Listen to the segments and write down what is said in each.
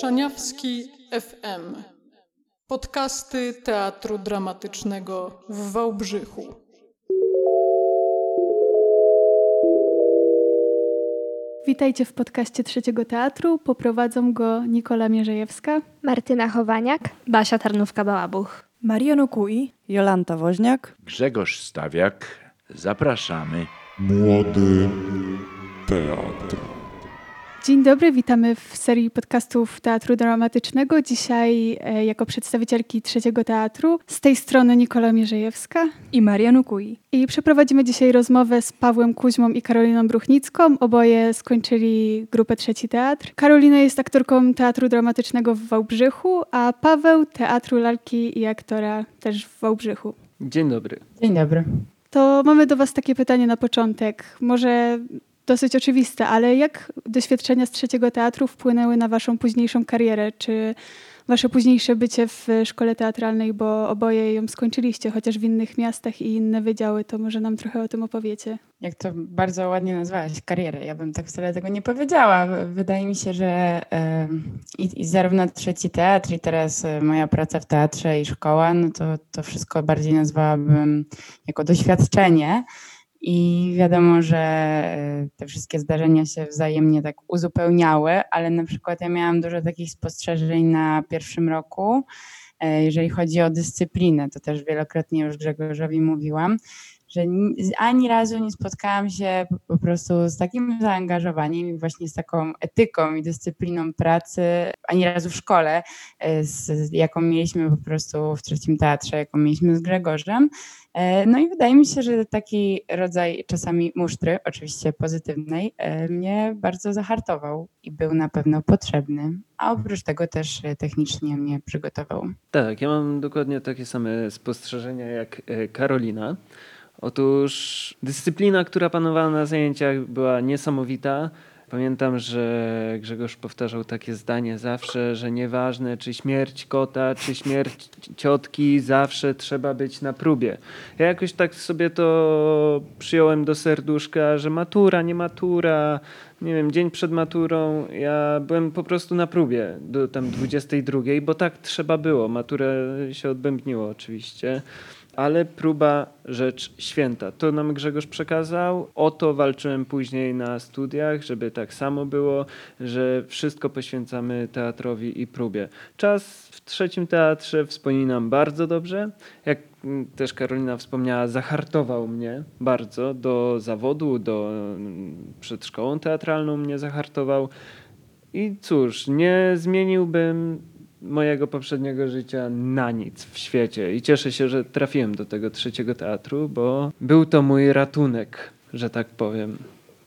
Szaniawski FM. Podcasty Teatru Dramatycznego w Wałbrzychu. Witajcie w podcaście Trzeciego Teatru. Poprowadzą go Nikola Mierzejewska, Martyna Chowaniak, Basia Tarnówka-Bałabuch, Mariano Kui, Jolanta Woźniak, Grzegorz Stawiak. Zapraszamy. Młody teatr. Dzień dobry, witamy w serii podcastów Teatru Dramatycznego. Dzisiaj e, jako przedstawicielki Trzeciego Teatru. Z tej strony Nikola Mierzejewska. i Mariano Kui. I przeprowadzimy dzisiaj rozmowę z Pawłem Kuźmą i Karoliną Bruchnicką. Oboje skończyli grupę Trzeci Teatr. Karolina jest aktorką Teatru Dramatycznego w Wałbrzychu, a Paweł Teatru Lalki i aktora też w Wałbrzychu. Dzień dobry. Dzień dobry. To mamy do Was takie pytanie na początek. Może dosyć oczywiste, ale jak doświadczenia z trzeciego teatru wpłynęły na Waszą późniejszą karierę? Czy Wasze późniejsze bycie w szkole teatralnej, bo oboje ją skończyliście, chociaż w innych miastach i inne wydziały, to może nam trochę o tym opowiecie. Jak to bardzo ładnie nazwałaś, karierę. Ja bym tak wcale tego nie powiedziała. Wydaje mi się, że i, i zarówno trzeci teatr, i teraz e, moja praca w teatrze i szkoła, no to, to wszystko bardziej nazwałabym jako doświadczenie. I wiadomo, że e, te wszystkie zdarzenia się wzajemnie tak uzupełniały, ale na przykład ja miałam dużo takich spostrzeżeń na pierwszym roku, e, jeżeli chodzi o dyscyplinę. To też wielokrotnie już Grzegorzowi mówiłam, że ni- ani razu nie spotkałam się po- prostu z takim zaangażowaniem i właśnie z taką etyką i dyscypliną pracy, ani razu w szkole, e, z, jaką mieliśmy po prostu w trzecim teatrze, jaką mieliśmy z Grzegorzem. E, No i wydaje mi się, że taki rodzaj czasami musztry, oczywiście pozytywnej, e, mnie bardzo zahartował i był na pewno potrzebny, a oprócz tego też technicznie mnie przygotował. Tak, ja mam dokładnie takie same spostrzeżenia jak Karolina. Otóż dyscyplina, która panowała na zajęciach, była niesamowita. Pamiętam, że Grzegorz powtarzał takie zdanie zawsze, że nieważne czy śmierć kota, czy śmierć ciotki, zawsze trzeba być na próbie. Ja jakoś tak sobie to przyjąłem do serduszka, że matura, nie matura, nie wiem, dzień przed maturą, ja byłem po prostu na próbie do tam 22, bo tak trzeba było. Maturę się odbębniło oczywiście, ale próba rzecz święta. To nam Grzegorz przekazał. O to walczyłem później na studiach, żeby tak samo było, że wszystko poświęcamy teatrowi i próbie. Czas w trzecim teatrze wspominam bardzo dobrze. Jak też Karolina wspomniała, zahartował mnie bardzo do zawodu, do przed szkołą teatralną mnie zahartował. I cóż, nie zmieniłbym mojego poprzedniego życia na nic w świecie. I cieszę się, że trafiłem do tego trzeciego teatru, bo był to mój ratunek, że tak powiem.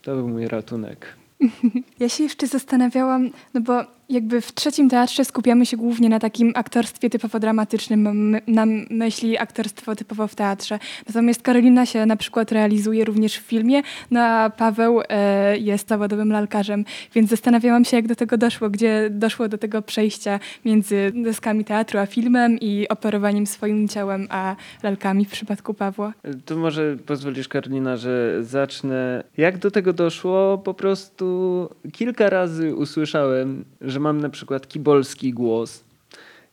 To był mój ratunek. Ja się jeszcze zastanawiałam, no bo jakby w trzecim teatrze skupiamy się głównie na takim aktorstwie typowo dramatycznym, mam na myśli aktorstwo typowo w teatrze. Natomiast Karolina się na przykład realizuje również w filmie, no a Paweł e, jest zawodowym lalkarzem, więc zastanawiałam się, jak do tego doszło, gdzie doszło do tego przejścia między deskami teatru a filmem i operowaniem swoim ciałem a lalkami w przypadku Pawła. To może pozwolisz, Karolina, że zacznę. Jak do tego doszło? Po prostu kilka razy usłyszałem, że mam na przykład kibolski głos.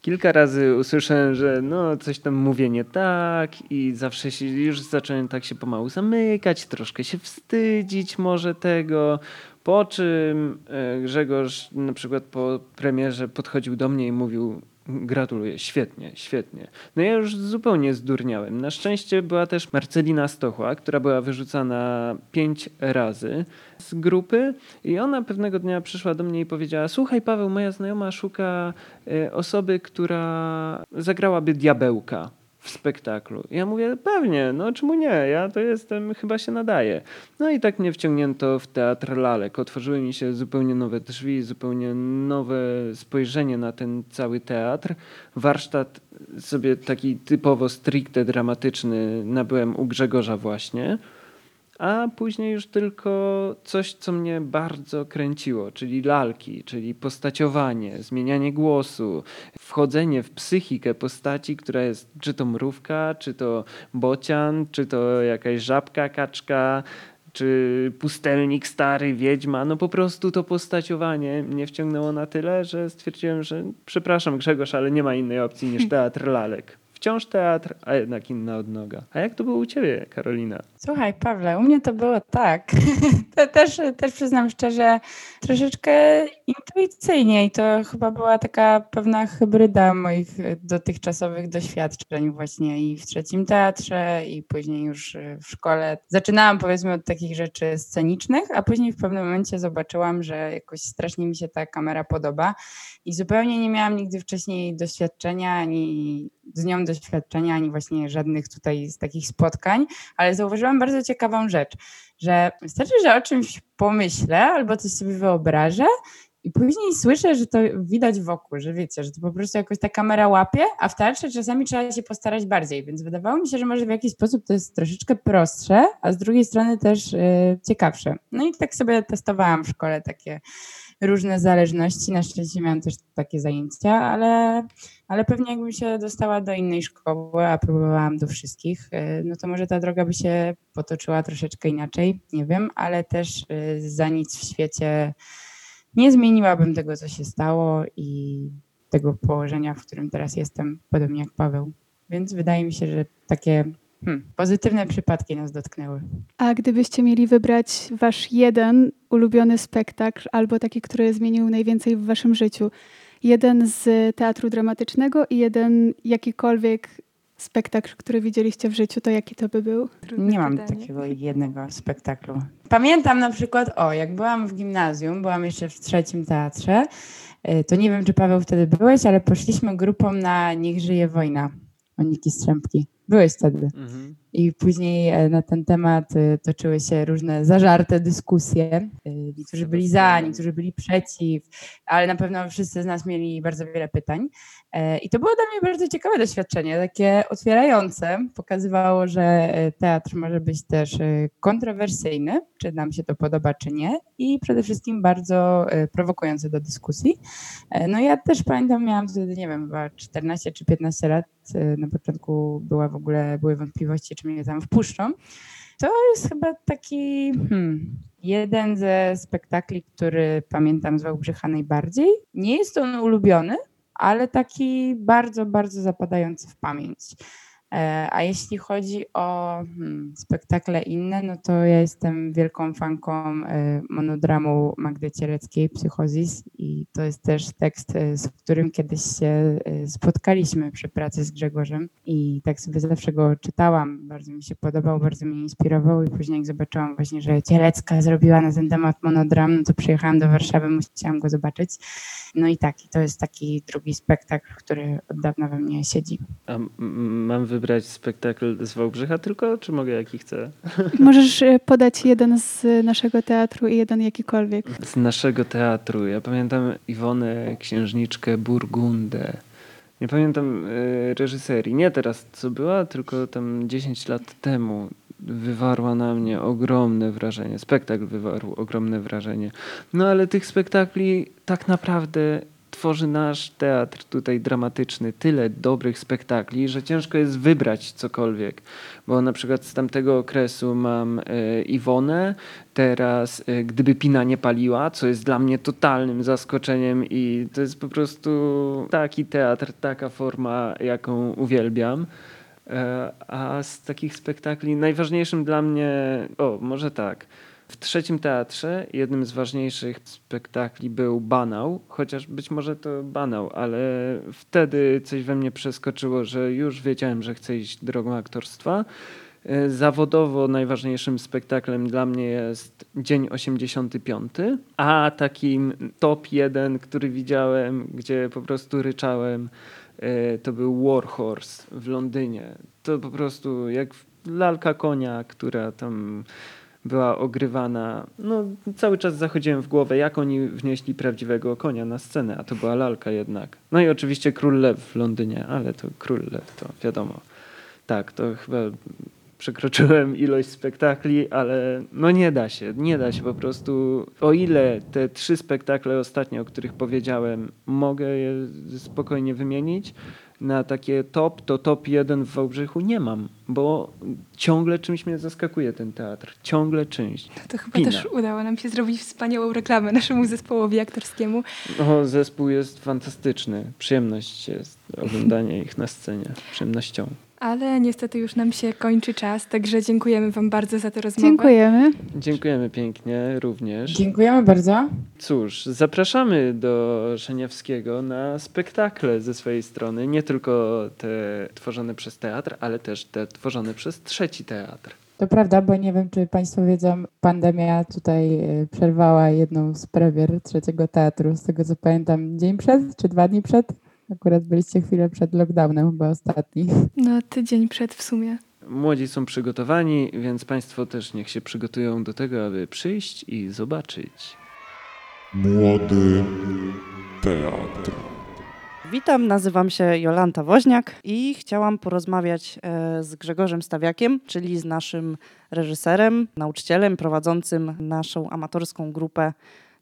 Kilka razy usłyszałem, że no coś tam mówię nie tak i zawsze się już zacząłem tak się pomału zamykać, troszkę się wstydzić może tego. Po czym e, Grzegorz na przykład po premierze podchodził do mnie i mówił gratuluję, świetnie, świetnie. No ja już zupełnie zdurniałem. Na szczęście była też Marcelina Stochła, która była wyrzucana pięć razy z grupy i ona pewnego dnia przyszła do mnie i powiedziała słuchaj Paweł, moja znajoma szuka e, osoby, która zagrałaby diabełka w spektaklu. Ja mówię, pewnie, no czemu nie, ja to jestem, chyba się nadaje. No i tak mnie wciągnięto w teatr lalek. Otworzyły mi się zupełnie nowe drzwi, zupełnie nowe spojrzenie na ten cały teatr. Warsztat sobie taki typowo stricte dramatyczny nabyłem u Grzegorza właśnie. A później już tylko coś, co mnie bardzo kręciło, czyli lalki, czyli postaciowanie, zmienianie głosu, wchodzenie w psychikę postaci, która jest czy to mrówka, czy to bocian, czy to jakaś żabka, kaczka, czy Pustelnik Stary, Wiedźma, no po prostu to postaciowanie mnie wciągnęło na tyle, że stwierdziłem, że przepraszam Grzegorz, ale nie ma innej opcji niż teatr lalek. Wciąż teatr, a jednak inna odnoga. A jak to było u ciebie, Karolina? Słuchaj, Pawle, u mnie to było tak. to też, też przyznam szczerze, troszeczkę intuicyjnie i to chyba była taka pewna hybryda moich dotychczasowych doświadczeń właśnie i w trzecim teatrze i później już w szkole. Zaczynałam powiedzmy od takich rzeczy scenicznych, a później w pewnym momencie zobaczyłam, że jakoś strasznie mi się ta kamera podoba i zupełnie nie miałam nigdy wcześniej doświadczenia ani z nią doświadczenia, ani właśnie żadnych tutaj z takich spotkań, ale zauważyłam bardzo ciekawą rzecz, że wystarczy, że o czymś pomyślę albo coś sobie wyobrażę i później słyszę, że to widać wokół, że wiecie, że to po prostu jakoś ta kamera łapie, a w teatrze czasami trzeba się postarać bardziej, więc wydawało mi się, że może w jakiś sposób to jest troszeczkę prostsze, a z drugiej strony też yy, ciekawsze. No i tak sobie testowałam w szkole takie różne zależności. Na szczęście miałam też takie zajęcia, ale, ale pewnie jakbym się dostała do innej szkoły, a próbowałam do wszystkich, y, no to może ta droga by się potoczyła troszeczkę inaczej, nie wiem, ale też y, za nic w świecie nie zmieniłabym tego, co się stało i tego położenia, w którym teraz jestem, podobnie jak Paweł. Więc wydaje mi się, że takie Hmm, pozytywne przypadki nas dotknęły. A gdybyście mieli wybrać wasz jeden ulubiony spektakl, albo taki, który zmienił najwięcej w waszym życiu, jeden z teatru dramatycznego i jeden jakikolwiek spektakl, który widzieliście w życiu, to jaki to by był? Trudne Nie mam pytanie. takiego jednego spektaklu. Pamiętam na przykład, o, jak byłam w gimnazjum, byłam jeszcze w trzecim teatrze, y, to nie wiem, czy Paweł wtedy byłeś, ale poszliśmy grupą na Niech żyje wojna Moniki Strzępki. Byłeś wtedy. Mhm. I później e, na ten temat e, toczyły się różne zażarte dyskusje. E, niektórzy byli za, niektórzy byli przeciw, ale na pewno wszyscy z nas mieli bardzo wiele pytań. I to było dla mnie bardzo ciekawe doświadczenie, takie otwierające. Pokazywało, że teatr może być też kontrowersyjny, czy nam się to podoba, czy nie, i przede wszystkim bardzo prowokujący do dyskusji. No ja też pamiętam, miałam wtedy, nie wiem, chyba 14 czy 15 lat. Na początku była w ogóle, były wątpliwości, czy mnie tam wpuszczą. To jest chyba taki hmm, jeden ze spektakli, który pamiętam z Wałbrzycha najbardziej. Nie jest on ulubiony, ale taki bardzo, bardzo zapadający w pamięć. E, a jeśli chodzi o hmm, spektakle inne, no to ja jestem wielką fanką e, monodramu Magdy Cieleckiej, Psychozis i to jest też tekst, e, z którym kiedyś się spotkaliśmy przy pracy z Grzegorzem i tak sobie zawsze go czytałam, bardzo mi się podobał, bardzo mnie inspirował i później jak zobaczyłam właśnie, że Cielecka zrobiła na ten temat monodram, no to przyjechałam do Warszawy, musiałam go zobaczyć. No i tak, to jest taki drugi spektakl, który od dawna we mnie siedzi. A mam wy wybrać spektakl z Wałbrzycha tylko, czy mogę jaki chcę? Możesz e, podać jeden z naszego teatru i jeden jakikolwiek. Z naszego teatru. Ja pamiętam Iwonę Księżniczkę Burgundę. Nie pamiętam y, reżyserii. Nie teraz, co była, tylko tam 10 lat temu wywarła na mnie ogromne wrażenie. Spektakl wywarł ogromne wrażenie. No ale tych spektakli tak naprawdę tworzy nasz teatr tutaj dramatyczny tyle dobrych spektakli, że ciężko jest wybrać cokolwiek. Bo na przykład z tamtego okresu mam e, Iwonę, teraz e, Gdyby Pina nie paliła, co jest dla mnie totalnym zaskoczeniem i to jest po prostu taki teatr, taka forma, jaką uwielbiam. E, a z takich spektakli najważniejszym dla mnie, o może tak, w trzecim teatrze jednym z ważniejszych spektakli był Banał, chociaż być może to banał, ale wtedy coś we mnie przeskoczyło, że już wiedziałem, że chcę iść drogą aktorstwa. E, zawodowo najważniejszym spektaklem dla mnie jest Dzień 85, a takim top jeden, który widziałem, gdzie po prostu ryczałem, e, to był Warhorse w Londynie. To po prostu jak lalka konia, która tam była ogrywana. No, cały czas zachodziłem w głowę, jak oni wnieśli prawdziwego konia na scenę, a to była lalka jednak. No i oczywiście Król Lew w Londynie, ale to Król Lew, to wiadomo. Tak, to chyba przekroczyłem ilość spektakli, ale no nie da się, nie da się po prostu. O ile te trzy spektakle ostatnie, o których powiedziałem, mogę je spokojnie wymienić, na takie top, to top jeden w Wałbrzychu nie mam, bo ciągle czymś mnie zaskakuje ten teatr. Ciągle czymś. To chyba Pina. też udało nam się zrobić wspaniałą reklamę naszemu zespołowi aktorskiemu. O, zespół jest fantastyczny. Przyjemność jest oglądanie ich na scenie. Przyjemnością. Ale niestety już nam się kończy czas, także dziękujemy Wam bardzo za tę rozmowę. Dziękujemy. Dziękujemy pięknie również. Dziękujemy bardzo. Cóż, zapraszamy do Szeniawskiego na spektakle ze swojej strony. Nie tylko te tworzone przez teatr, ale też te tworzone przez trzeci teatr. To prawda, bo nie wiem, czy Państwo wiedzą, pandemia tutaj e, przerwała jedną z premier trzeciego teatru. Z tego co pamiętam, dzień przed czy dwa dni przed? Akurat byliście chwilę przed lockdownem, chyba ostatni. No tydzień przed w sumie. Młodzi są przygotowani, więc Państwo też niech się przygotują do tego, aby przyjść i zobaczyć. Młody teatr. Witam, nazywam się Jolanta Woźniak i chciałam porozmawiać e, z Grzegorzem Stawiakiem, czyli z naszym reżyserem, nauczycielem prowadzącym naszą amatorską grupę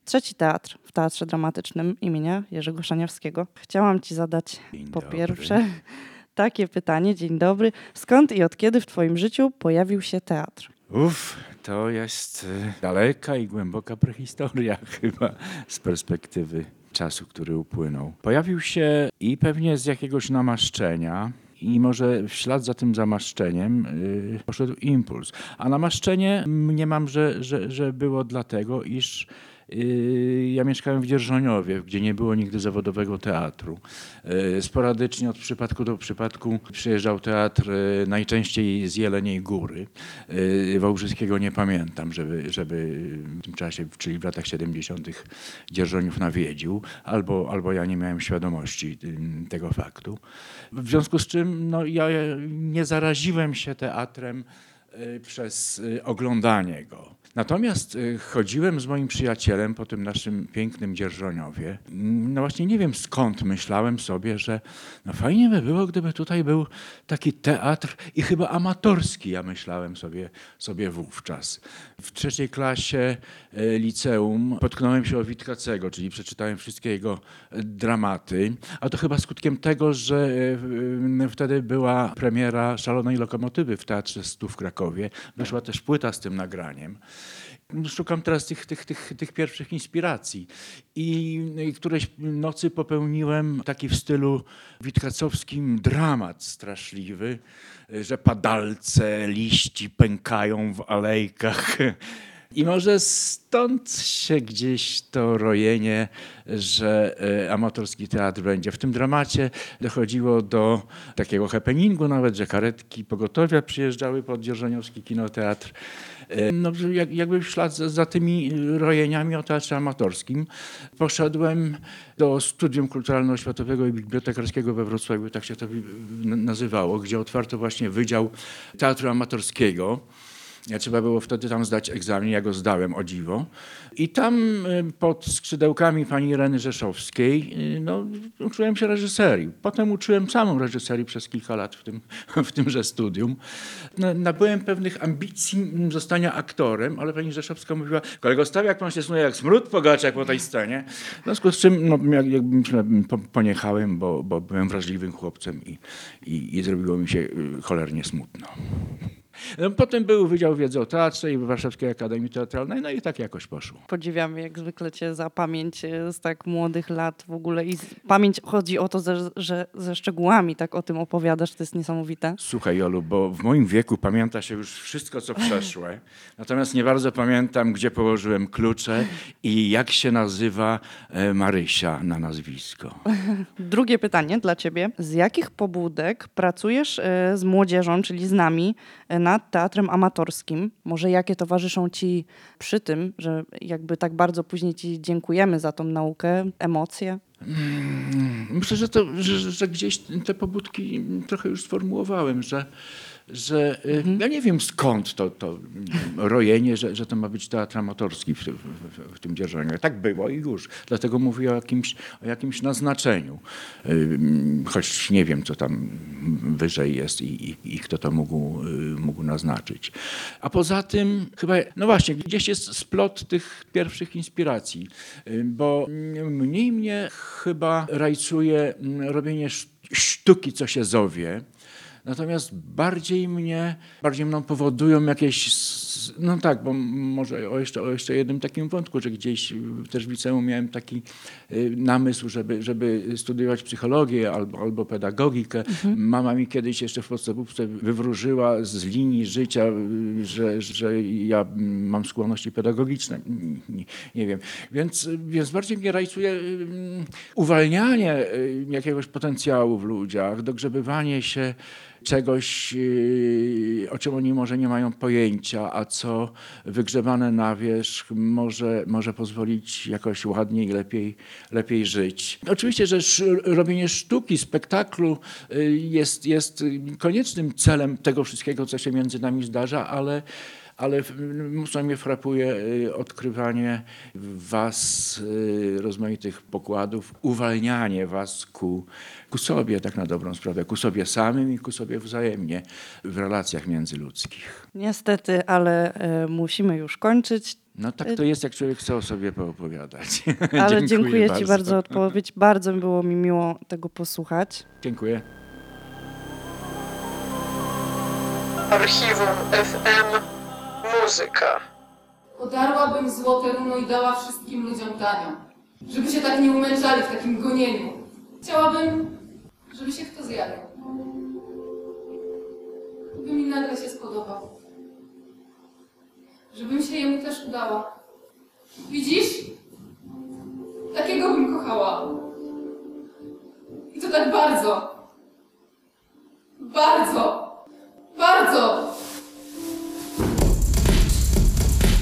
Trzeci Teatr w Teatrze Dramatycznym imienia Jerzego Szaniawskiego. Chciałam Ci zadać Dzień po dobry. pierwsze takie pytanie. Dzień dobry. Skąd i od kiedy w Twoim życiu pojawił się teatr? Uff, to jest y, daleka i głęboka prehistoria chyba z perspektywy czasu, który upłynął. Pojawił się i pewnie z jakiegoś namaszczenia. I może w ślad za tym zamaszczeniem y, poszedł impuls. A namaszczenie mniemam, że, że, że było dlatego, iż ja mieszkałem w Dzierżoniowie, gdzie nie było nigdy zawodowego teatru. Y, Sporadycznie od przypadku do przypadku przyjeżdżał teatr y, najczęściej z Jeleniej Góry. Wałbrzyskiego nie pamiętam, żeby, żeby w tym czasie, czyli w latach 70. Dzierżoniów nawiedził, albo, albo ja nie miałem świadomości tego faktu. W związku z czym no, ja nie zaraziłem się teatrem przez oglądanie go. Natomiast y, chodziłem z moim przyjacielem po tym naszym pięknym Dzierżoniowie. No właśnie nie wiem skąd myślałem sobie, że no fajnie by było, gdyby tutaj był taki teatr i chyba amatorski, ja myślałem sobie, sobie wówczas. W trzeciej klasie liceum potknąłem się o Witkacego, czyli przeczytałem wszystkie jego e, dramaty, a to chyba skutkiem tego, że e, e, wtedy była premiera Szalonej Lokomotywy w Teatrze Stu w Krakowie. Wyszła też płyta z tym nagraniem. Szukam teraz tych, tych, tych, tych pierwszych inspiracji. I któreś nocy popełniłem taki w stylu witkacowskim dramat straszliwy, że padalce liści pękają w alejkach. I może stąd się gdzieś to rojenie, że e, amatorski teatr będzie. W tym dramacie dochodziło do takiego happeningu nawet, że karetki pogotowia przyjeżdżały pod Dzierżoniowski Kinoteatr. E, No, jakby w ślad za, za tymi rojeniami o teatrze amatorskim poszedłem do Studium Kulturalno-Oświatowego i Bibliotekarskiego we Wrocławiu, tak się to nazywało, gdzie otwarto właśnie Wydział Teatru Amatorskiego. Trzeba było wtedy tam zdać egzamin, ja go zdałem o dziwo. I tam y, pod skrzydełkami pani Ireny Rzeszowskiej y, no, uczyłem się reżyserii. Potem uczyłem samą reżyserii przez kilka lat w, tym, w tymże studium. Nabyłem pewnych ambicji mm, zostania aktorem, ale pani Rzeszowska mówiła, kolego Stawiak, pan się snuje jak smród pogaczek po tej scenie. W związku z czym no, jak, jak po, poniechałem, bo, bo byłem wrażliwym chłopcem i, i, i zrobiło mi się y, cholernie smutno. No, Potem był Wydział Wiedzy o Teatrze i Warszawskiej Akademii Teatralnej, no i tak jakoś poszło. Podziwiamy jak zwykle Cię za pamięć e, z tak młodych lat w ogóle. I pamięć chodzi o to, że, że ze szczegółami tak o tym opowiadasz. To jest niesamowite. Słuchaj, Jolu, bo w moim wieku pamięta się już wszystko, co przeszłe, natomiast nie bardzo pamiętam, gdzie położyłem klucze i jak się nazywa e, Marysia na nazwisko. Drugie pytanie dla Ciebie. Z jakich pobudek pracujesz e, z młodzieżą, czyli z nami, nad teatrem amatorskim? Może jakie towarzyszą Ci przy tym, że jakby tak bardzo później Ci dziękujemy za tą naukę, emocje? Mm, Myślę, że, to, że, że gdzieś te pobudki trochę już sformułowałem, że że y, Mhm. ja nie wiem skąd to, to rojenie, że, że to ma być teatr amatorski w, w, w tym dzierżoniu. Tak było i już. Dlatego mówię o jakimś, o jakimś naznaczeniu. Y, Choć nie wiem, co tam wyżej jest i, i, i kto to mógł, y, mógł naznaczyć. A poza tym chyba, no właśnie, gdzieś jest splot tych pierwszych inspiracji, bo mniej mnie chyba rajcuje mm, robienie sz- sztuki, co się zowie. Natomiast bardziej mnie, bardziej mną powodują jakieś, no tak, bo może o jeszcze, o jeszcze jednym takim wątku, że gdzieś też w liceum miałem taki y, namysł, żeby, żeby studiować psychologię albo, albo pedagogikę. Mama mi kiedyś jeszcze w podstawówce wywróżyła z linii życia, y, że, że ja mam skłonności pedagogiczne. Nie, nie wiem. Więc, więc bardziej mnie rajcuje y, uwalnianie jakiegoś potencjału w ludziach, dogrzebywanie się czegoś, yy, o czym oni może nie mają pojęcia, a co wygrzewane na wierzch może, może pozwolić jakoś ładniej, lepiej, lepiej żyć. Oczywiście, że robienie sztuki, spektaklu yy, jest, jest koniecznym celem tego wszystkiego, co się między nami zdarza, ale ale mocno mnie frapuje y, odkrywanie w was y, rozmaitych pokładów, uwalnianie was ku, ku sobie, tak na dobrą sprawę, ku sobie samym i ku sobie wzajemnie w relacjach międzyludzkich. Niestety, ale e, musimy już kończyć. No tak to jest, jak człowiek chce o sobie poopowiadać. Ale dziękuję, Ci bardzo za odpowiedź. Bardzo było mi miło tego posłuchać. Dziękuję. Archiwum FM Muzyka. Podarłabym złote runo i dała wszystkim ludziom tanio. Żeby się tak nie umęczali w takim gonieniu. Chciałabym, żeby się kto zjadł. By mi nagle się spodobał. Żebym się jemu też udała. Widzisz? Takiego bym kochała. I to tak bardzo. Bardzo. Bardzo.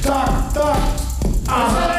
Tak, tak! Ale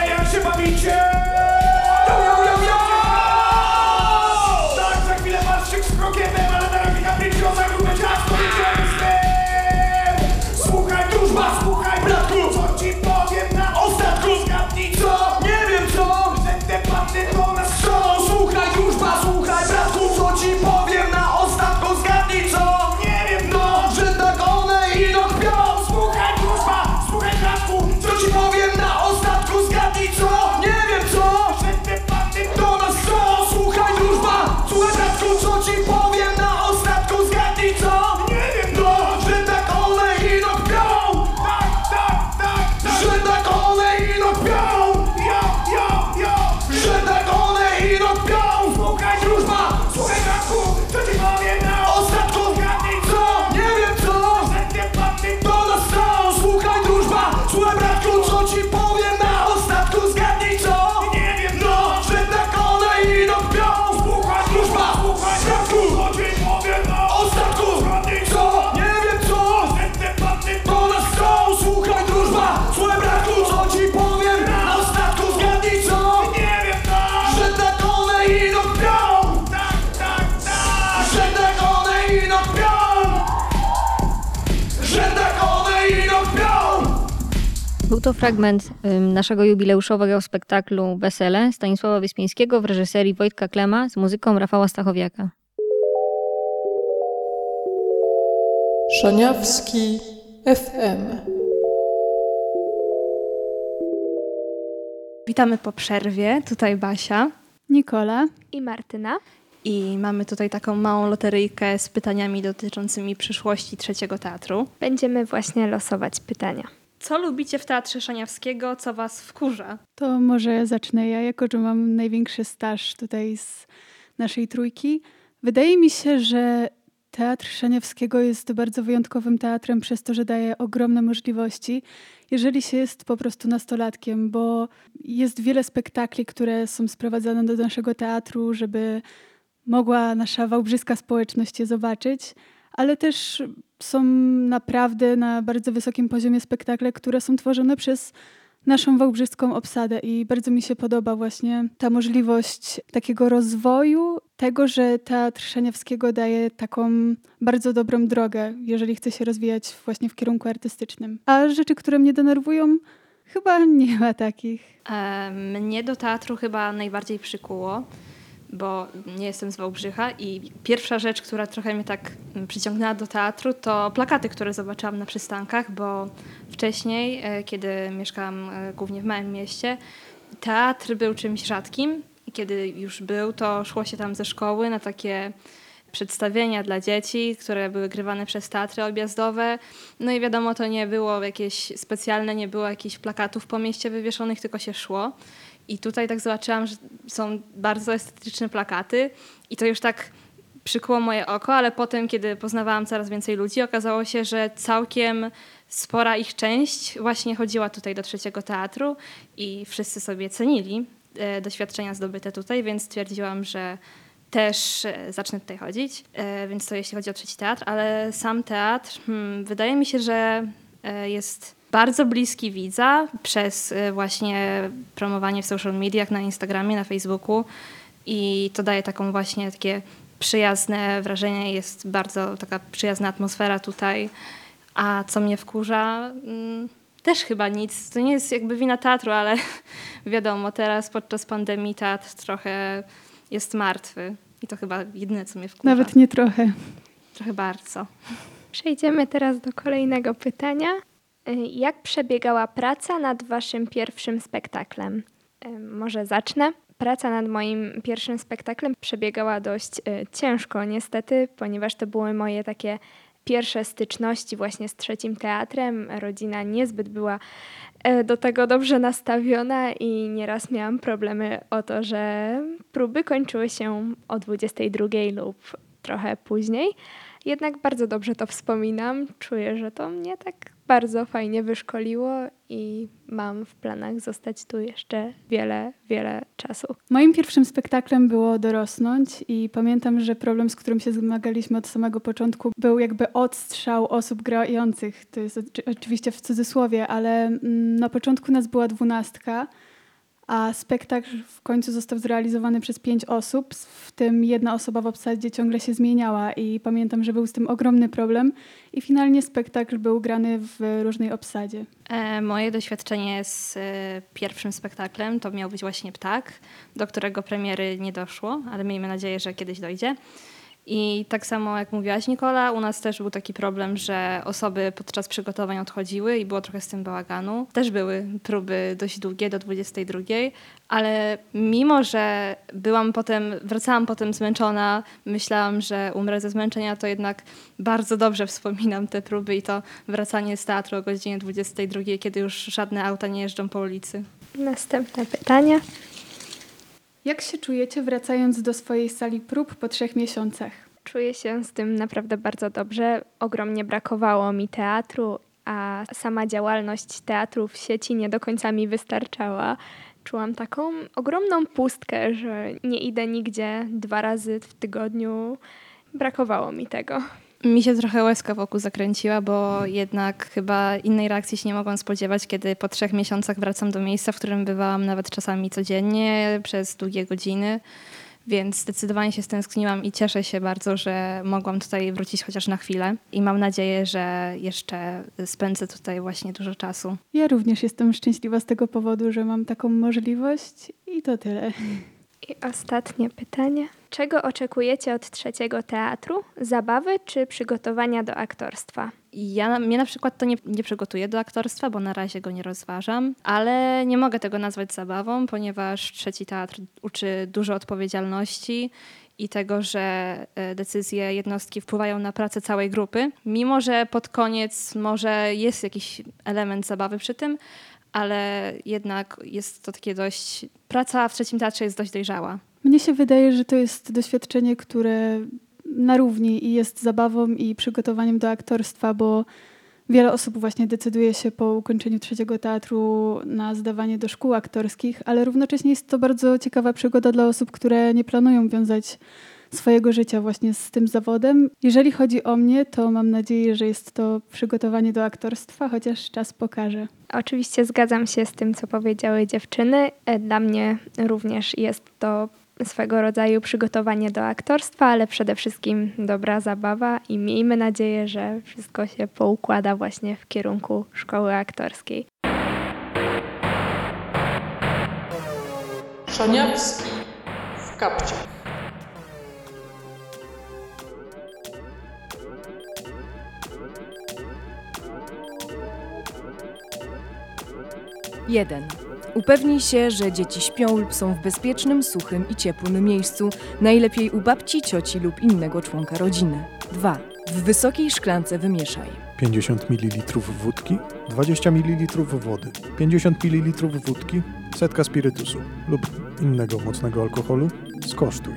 Był to fragment naszego jubileuszowego spektaklu Wesele Stanisława Wyspiańskiego w reżyserii Wojtka Klema z muzyką Rafała Stachowiaka. Szaniawski FM. Witamy po przerwie. Tutaj Basia. Nikola. I Martyna. I mamy tutaj taką małą loteryjkę z pytaniami dotyczącymi przyszłości trzeciego teatru. Będziemy właśnie losować pytania. Co lubicie w teatrze Szaniawskiego, co was wkurza? To może zacznę ja, jako że mam największy staż tutaj z naszej trójki. Wydaje mi się, że Teatr Szaniawskiego jest bardzo wyjątkowym teatrem przez to, że daje ogromne możliwości, jeżeli się jest po prostu nastolatkiem, bo jest wiele spektakli, które są sprowadzane do naszego teatru, żeby mogła nasza wałbrzyska społeczność je zobaczyć, ale też są naprawdę na bardzo wysokim poziomie spektakle, które są tworzone przez naszą wałbrzyską obsadę i bardzo mi się podoba właśnie ta możliwość takiego rozwoju tego, że teatr Szaniawskiego daje taką bardzo dobrą drogę, jeżeli chce się rozwijać właśnie w kierunku artystycznym. A rzeczy, które mnie denerwują, chyba nie ma takich. E, mnie do teatru chyba najbardziej przykuło, bo nie jestem z Wałbrzycha i pierwsza rzecz, która trochę mnie tak przyciągnęła do teatru, to plakaty, które zobaczyłam na przystankach, bo wcześniej, e, kiedy mieszkałam e, głównie w małym mieście, teatr był czymś rzadkim i kiedy już był, to szło się tam ze szkoły na takie przedstawienia dla dzieci, które były grywane przez teatry objazdowe. No i wiadomo, to nie było jakieś specjalne, nie było jakichś plakatów po mieście wywieszonych, tylko się szło. I tutaj tak zobaczyłam, że są bardzo estetyczne plakaty i to już tak przykuło moje oko, ale potem, kiedy poznawałam coraz więcej ludzi, okazało się, że całkiem spora ich część właśnie chodziła tutaj do trzeciego teatru i wszyscy sobie cenili e, doświadczenia zdobyte tutaj, więc stwierdziłam, że też e, zacznę tutaj chodzić. E, więc to jeśli chodzi o trzeci teatr, ale sam teatr, hmm, wydaje mi się, że jest bardzo bliski widza przez e, właśnie promowanie w social mediach, na Instagramie, na Facebooku i to daje taką właśnie takie przyjazne wrażenie, jest bardzo taka przyjazna atmosfera tutaj. A co mnie wkurza, mm, też chyba nic. To nie jest jakby wina teatru, ale wiadomo, teraz podczas pandemii teatr trochę jest martwy. I to chyba jedyne, co mnie wkurza. Nawet nie trochę. Trochę bardzo. Przejdziemy teraz do kolejnego pytania. Y, Jak przebiegała praca nad waszym pierwszym spektaklem? Y, Może zacznę. Praca nad moim pierwszym spektaklem przebiegała dość y, ciężko, niestety, ponieważ to były moje takie pierwsze styczności właśnie z trzecim teatrem. Rodzina niezbyt była e, do tego dobrze nastawiona i nieraz miałam problemy o to, że próby kończyły się o 22 lub trochę później. Jednak bardzo dobrze to wspominam. Czuję, że to mnie tak bardzo fajnie wyszkoliło i mam w planach zostać tu jeszcze wiele, wiele czasu. Moim pierwszym spektaklem było dorosnąć i pamiętam, że problem, z którym się zmagaliśmy od samego początku, był jakby odstrzał osób grających. To jest oczy- oczywiście w cudzysłowie, ale mm, na początku nas była dwunastka, a spektakl w końcu został zrealizowany przez pięć osób, w tym jedna osoba w obsadzie ciągle się zmieniała i pamiętam, że był z tym ogromny problem i finalnie spektakl był grany w różnej obsadzie. E, moje doświadczenie z e, pierwszym spektaklem to miał być właśnie Ptak, do którego premiery nie doszło, ale miejmy nadzieję, że kiedyś dojdzie. I tak samo jak mówiłaś Nikola, u nas też był taki problem, że osoby podczas przygotowań odchodziły i było trochę z tym bałaganu. Też były próby dość długie, do 22, ale mimo, że byłam potem, wracałam potem zmęczona, myślałam, że umrę ze zmęczenia, to jednak bardzo dobrze wspominam te próby i to wracanie z teatru o godzinie 22, kiedy już żadne auta nie jeżdżą po ulicy. Następne pytanie. Jak się czujecie wracając do swojej sali prób po trzech miesiącach? Czuję się z tym naprawdę bardzo dobrze. Ogromnie brakowało mi teatru, a sama działalność teatru w sieci nie do końca mi wystarczała. Czułam taką ogromną pustkę, że nie idę nigdzie dwa razy w tygodniu. Brakowało mi tego. Mi się trochę łezka wokół zakręciła, bo jednak chyba innej reakcji się nie mogłam spodziewać, kiedy po trzech miesiącach wracam do miejsca, w którym bywałam nawet czasami codziennie przez długie godziny. Więc zdecydowanie się stęskniłam i cieszę się bardzo, że mogłam tutaj wrócić chociaż na chwilę. I mam nadzieję, że jeszcze spędzę tutaj właśnie dużo czasu. Ja również jestem szczęśliwa z tego powodu, że mam taką możliwość i to tyle. I ostatnie pytanie. Czego oczekujecie od trzeciego teatru? Zabawy czy przygotowania do aktorstwa? Ja, mnie na przykład to nie, nie do aktorstwa, bo na razie go nie rozważam, ale nie mogę tego nazwać zabawą, ponieważ trzeci teatr uczy dużo odpowiedzialności i tego, że e, decyzje jednostki wpływają na pracę całej grupy. Mimo, że pod koniec może jest jakiś element zabawy przy tym, ale jednak jest to takie dość. Praca w trzecim teatrze jest dość dojrzała. Mnie się wydaje, że to jest doświadczenie, które na równi i jest zabawą i przygotowaniem do aktorstwa, bo wiele osób właśnie decyduje się po ukończeniu trzeciego teatru na zdawanie do szkół aktorskich, ale równocześnie jest to bardzo ciekawa przygoda dla osób, które nie planują wiązać swojego życia właśnie z tym zawodem. Jeżeli chodzi o mnie, to mam nadzieję, że jest to przygotowanie do aktorstwa, chociaż czas pokaże. Oczywiście zgadzam się z tym, co powiedziały dziewczyny. E, Dla mnie również jest to swego rodzaju przygotowanie do aktorstwa, ale przede wszystkim dobra zabawa i miejmy nadzieję, że wszystko się poukłada właśnie w kierunku szkoły aktorskiej. Szaniawski w kapcie. Jeden. Upewnij się, że dzieci śpią lub są w bezpiecznym, suchym i ciepłym miejscu, najlepiej u babci, cioci lub innego członka rodziny. 2. W wysokiej szklance wymieszaj 50 ml wódki, 20 ml wody, 50 ml wódki, setka spirytusu lub innego mocnego alkoholu. Skosztuj.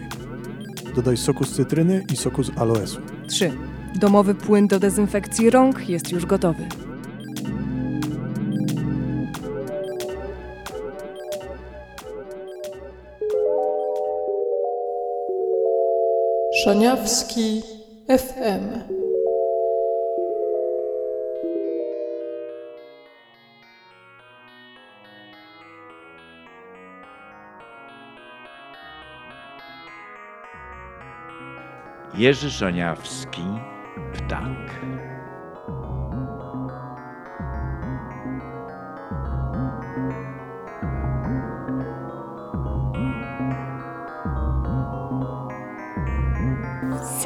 Dodaj soku z cytryny i soku z aloesu. 3. Domowy płyn do dezynfekcji rąk jest już gotowy. Szaniawski FM. Jerzy Szaniawski, ptak.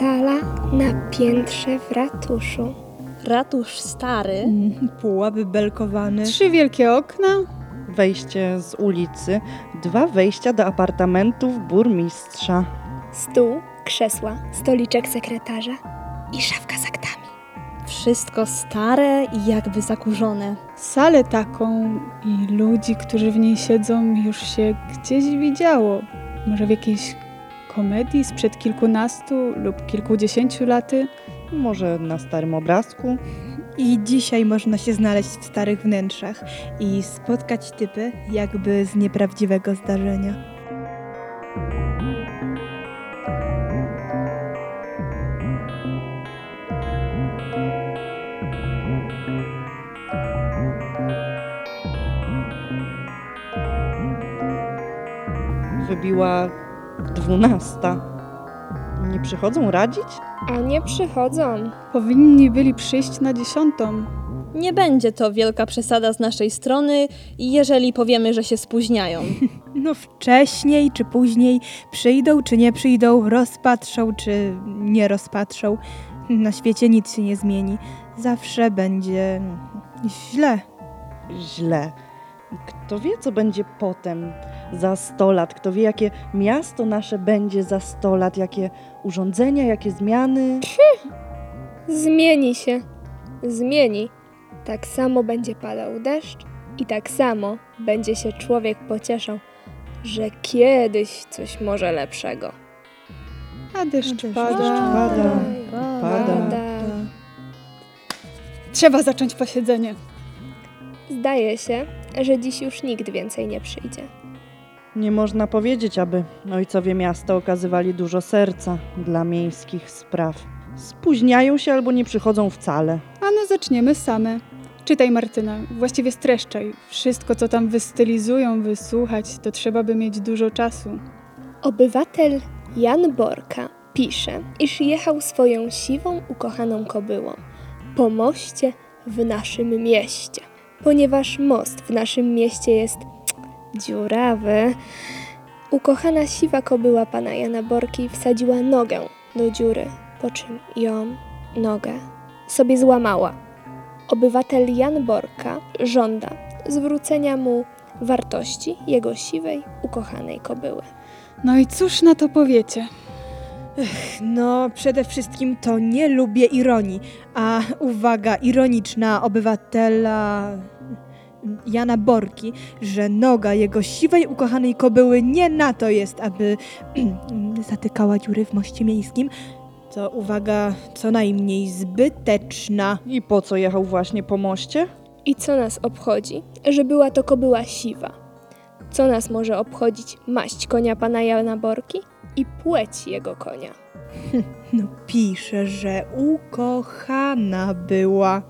Sala na piętrze w ratuszu. Ratusz stary. Pułap belkowany. Trzy wielkie okna. Wejście z ulicy, dwa wejścia do apartamentów burmistrza. Stół, krzesła, stoliczek sekretarza i szafka z aktami. Wszystko stare i jakby zakurzone. Salę taką i ludzi, którzy w niej siedzą, już się gdzieś widziało. Może w jakiejś komedii sprzed kilkunastu lub kilkudziesięciu laty. Może na starym obrazku. I dzisiaj można się znaleźć w starych wnętrzach i spotkać typy jakby z nieprawdziwego zdarzenia. Wybiła dwunasta. Nie przychodzą radzić? A nie przychodzą. Powinni byli przyjść na dziesiątą. Nie będzie to wielka przesada z naszej strony, jeżeli powiemy, że się spóźniają. No wcześniej czy później przyjdą czy nie przyjdą, rozpatrzą czy nie rozpatrzą. Na świecie nic się nie zmieni. Zawsze będzie źle. Źle. Kto wie, co będzie potem, za 100 lat? Kto wie, jakie miasto nasze będzie za 100 lat? Jakie urządzenia, jakie zmiany? Zmieni się. Zmieni. Tak samo będzie padał deszcz i tak samo będzie się człowiek pocieszał, że kiedyś coś może lepszego. A deszcz pada. pada, pada. Trzeba zacząć posiedzenie. Zdaje się, że dziś już nikt więcej nie przyjdzie. Nie można powiedzieć, aby ojcowie miasta okazywali dużo serca dla miejskich spraw. Spóźniają się albo nie przychodzą wcale. A no zaczniemy same. Czytaj Martyna, właściwie streszczaj. Wszystko, co tam wystylizują, wysłuchać, to trzeba by mieć dużo czasu. Obywatel Jan Borka pisze, iż jechał swoją siwą, ukochaną kobyłą po moście w naszym mieście. Ponieważ most w naszym mieście jest dziurawy, ukochana siwa kobyła pana Jana Borki wsadziła nogę do dziury, po czym ją, nogę, sobie złamała. Obywatel Jan Borka żąda zwrócenia mu wartości jego siwej, ukochanej kobyły. No i cóż na to powiecie? No, przede wszystkim to nie lubię ironii, a uwaga ironiczna obywatela Jana Borki, że noga jego siwej ukochanej kobyły nie na to jest, aby zatykała dziury w moście miejskim, to uwaga co najmniej zbyteczna. I po co jechał właśnie po moście? I co nas obchodzi, że była to kobyła siwa? Co nas może obchodzić maść konia pana Jana Borki i płeć jego konia? No pisze, że ukochana była.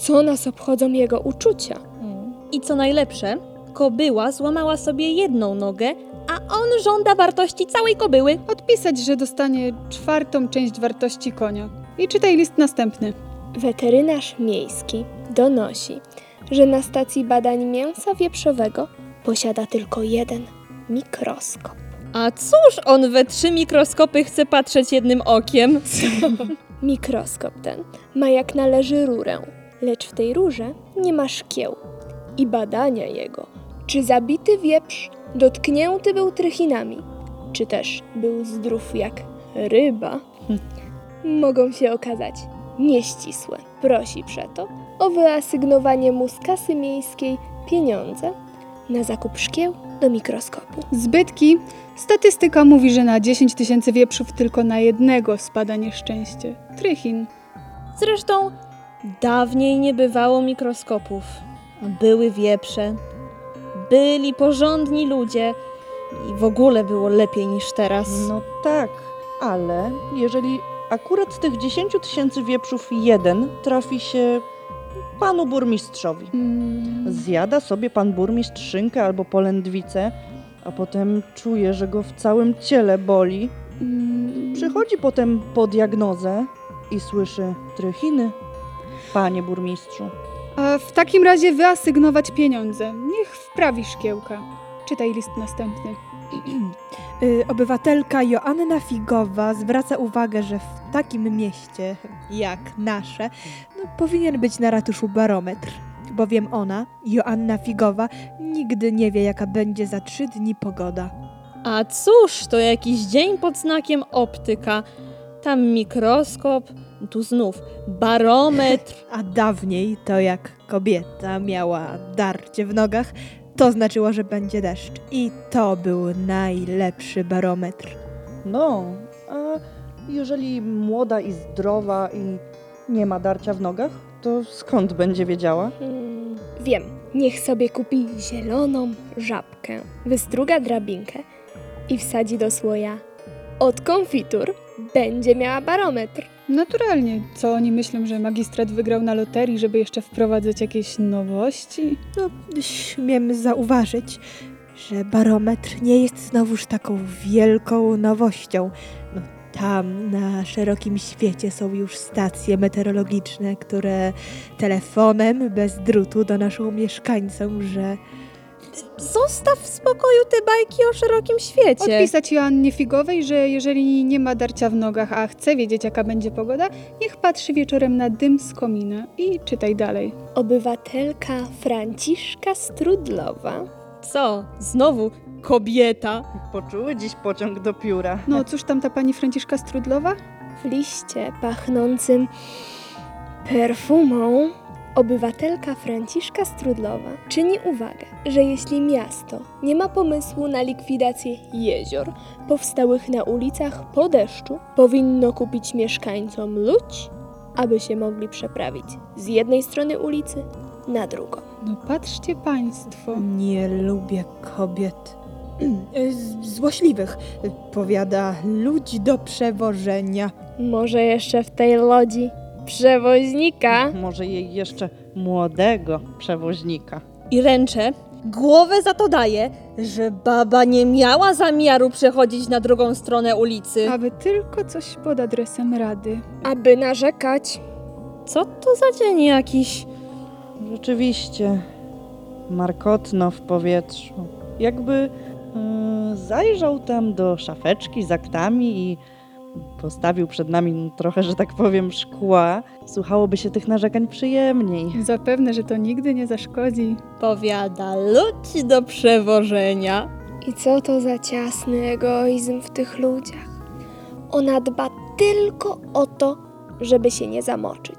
Co nas obchodzą jego uczucia? I co najlepsze, kobyła złamała sobie jedną nogę, a on żąda wartości całej kobyły. Odpisać, że dostanie czwartą część wartości konia. I czytaj list następny. Weterynarz miejski donosi, że na stacji badań mięsa wieprzowego posiada tylko jeden mikroskop. A cóż on we trzy mikroskopy chce patrzeć jednym okiem? Mikroskop ten ma jak należy rurę, lecz w tej rurze nie ma szkieł. I badania jego, czy zabity wieprz dotknięty był trychinami, czy też był zdrów jak ryba, mogą się okazać nieścisłe. Prosi przeto o wyasygnowanie mu z kasy miejskiej pieniądze na zakup szkieł do mikroskopu. Zbytki. Statystyka mówi, że na 10 tysięcy wieprzów tylko na jednego spada nieszczęście. Trychin. Zresztą dawniej nie bywało mikroskopów. Były wieprze, byli porządni ludzie i w ogóle było lepiej niż teraz. No tak, ale jeżeli akurat z tych 10 tysięcy wieprzów jeden trafi się panu burmistrzowi, zjada sobie pan burmistrz szynkę albo polędwicę, a potem czuje, że go w całym ciele boli, przychodzi potem po diagnozę i słyszy trychiny. Panie burmistrzu, A w takim razie wyasygnować pieniądze. Niech wprawi szkiełka. Czytaj list następny. Y, Obywatelka Joanna Figowa zwraca uwagę, że w takim mieście jak nasze no, powinien być na ratuszu barometr, bowiem ona, Joanna Figowa, nigdy nie wie, jaka będzie za trzy dni pogoda. A cóż, to jakiś dzień pod znakiem optyka. Tam mikroskop, tu znów barometr. A dawniej to jak kobieta miała darcie w nogach, to znaczyło, że będzie deszcz. I to był najlepszy barometr. no, a jeżeli młoda i zdrowa i nie ma darcia w nogach, to skąd będzie wiedziała? Hmm, wiem, niech sobie kupi zieloną żabkę, wystruga drabinkę i wsadzi do słoja. Od konfitur będzie miała barometr. Naturalnie. Co oni myślą, że magistrat wygrał na loterii, żeby jeszcze wprowadzać jakieś nowości? No, śmiem zauważyć, że barometr nie jest znowuż taką wielką nowością. No, tam na szerokim świecie są już stacje meteorologiczne, które telefonem bez drutu donoszą mieszkańcom, że Zostaw w spokoju te bajki o szerokim świecie. Odpisać Joannie Figowej, że jeżeli nie ma darcia w nogach, a chce wiedzieć jaka będzie pogoda, niech patrzy wieczorem na dym z komina i czytaj dalej. Obywatelka Franciszka Strudlowa Co? Znowu kobieta. Poczuły dziś pociąg do pióra. No cóż tam ta pani Franciszka Strudlowa? w liście pachnącym perfumą obywatelka Franciszka Strudlowa czyni uwagę, że jeśli miasto nie ma pomysłu na likwidację jezior powstałych na ulicach po deszczu, powinno kupić mieszkańcom łódź, aby się mogli przeprawić z jednej strony ulicy na drugą. No patrzcie państwo. nie lubię kobiet. Złośliwych, powiada ludzi do przewożenia. Może jeszcze w tej lodzi przewoźnika? Może jej jeszcze młodego przewoźnika. I ręczę, głowę za to daję, że baba nie miała zamiaru przechodzić na drugą stronę ulicy. Aby tylko coś pod adresem rady. Aby narzekać. Co to za dzień jakiś? Rzeczywiście, markotno w powietrzu. Jakby yy, zajrzał tam do szafeczki z aktami i postawił przed nami trochę, że tak powiem, szkła. Słuchałoby się tych narzekań przyjemniej. Zapewne, że to nigdy nie zaszkodzi. Powiada ludzi do przewożenia. I co to za ciasny egoizm w tych ludziach? Ona dba tylko o to, żeby się nie zamoczyć.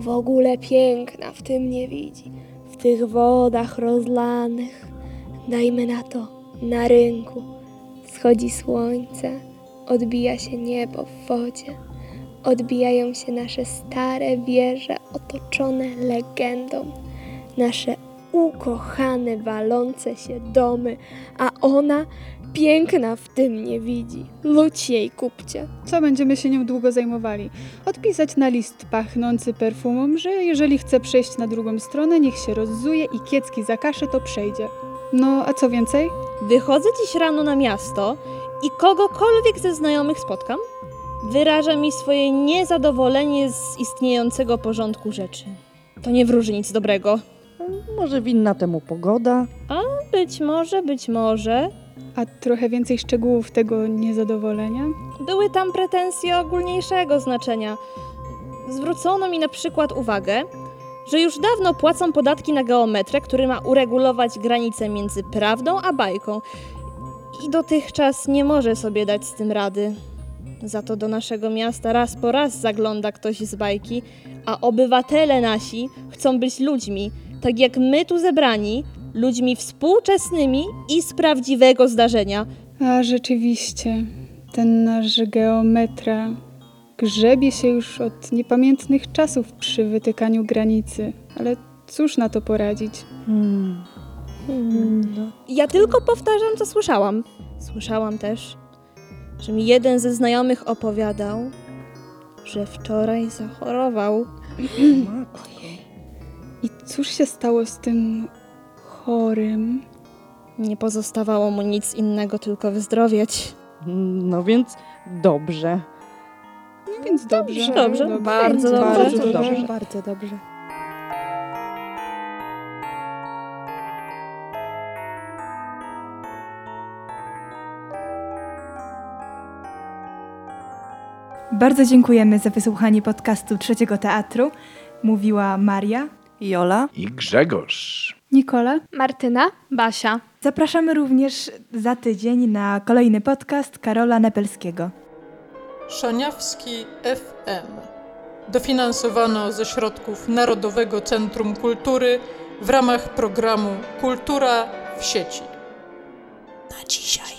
W ogóle piękna w tym nie widzi. W tych wodach rozlanych, dajmy na to, na rynku. Schodzi słońce, odbija się niebo w wodzie. Odbijają się nasze stare wieże otoczone legendą. Nasze ukochane, walące się domy, a ona piękna w tym nie widzi. Ludź jej kupcie. Co będziemy się nią długo zajmowali? Odpisać na list pachnący perfumą, że jeżeli chce przejść na drugą stronę, niech się rozzuje i kiecki zakasze, to przejdzie. No, a co więcej? Wychodzę dziś rano na miasto i kogokolwiek ze znajomych spotkam, wyraża mi swoje niezadowolenie z istniejącego porządku rzeczy. To nie wróży nic dobrego. Może winna temu pogoda? A być może, być może. A trochę więcej szczegółów tego niezadowolenia? Były tam pretensje ogólniejszego znaczenia. Zwrócono mi na przykład uwagę, że już dawno płacą podatki na geometrę, który ma uregulować granicę między prawdą a bajką. I dotychczas nie może sobie dać z tym rady. Za to do naszego miasta raz po raz zagląda ktoś z bajki, a obywatele nasi chcą być ludźmi, tak jak my tu zebrani, ludźmi współczesnymi i z prawdziwego zdarzenia. A rzeczywiście, ten nasz geometra grzebie się już od niepamiętnych czasów przy wytykaniu granicy. Ale cóż na to poradzić? Hmm. Ja tylko powtarzam, co słyszałam. Słyszałam też, że mi jeden ze znajomych opowiadał, że wczoraj zachorował. I cóż się stało z tym chorym? Nie pozostawało mu nic innego, tylko wyzdrowieć. No więc dobrze. No więc dobrze. Dobrze, bardzo dobrze. Bardzo dobrze. dobrze. Bardzo dobrze. Bardzo dziękujemy za wysłuchanie podcastu Trzeciego Teatru. Mówiła Maria. Jola. I Grzegorz. Nikola. Martyna. Basia. Zapraszamy również za tydzień na kolejny podcast Karola Nepelskiego. Szaniawski FM. Dofinansowano ze środków Narodowego Centrum Kultury w ramach programu Kultura w sieci. Na dzisiaj.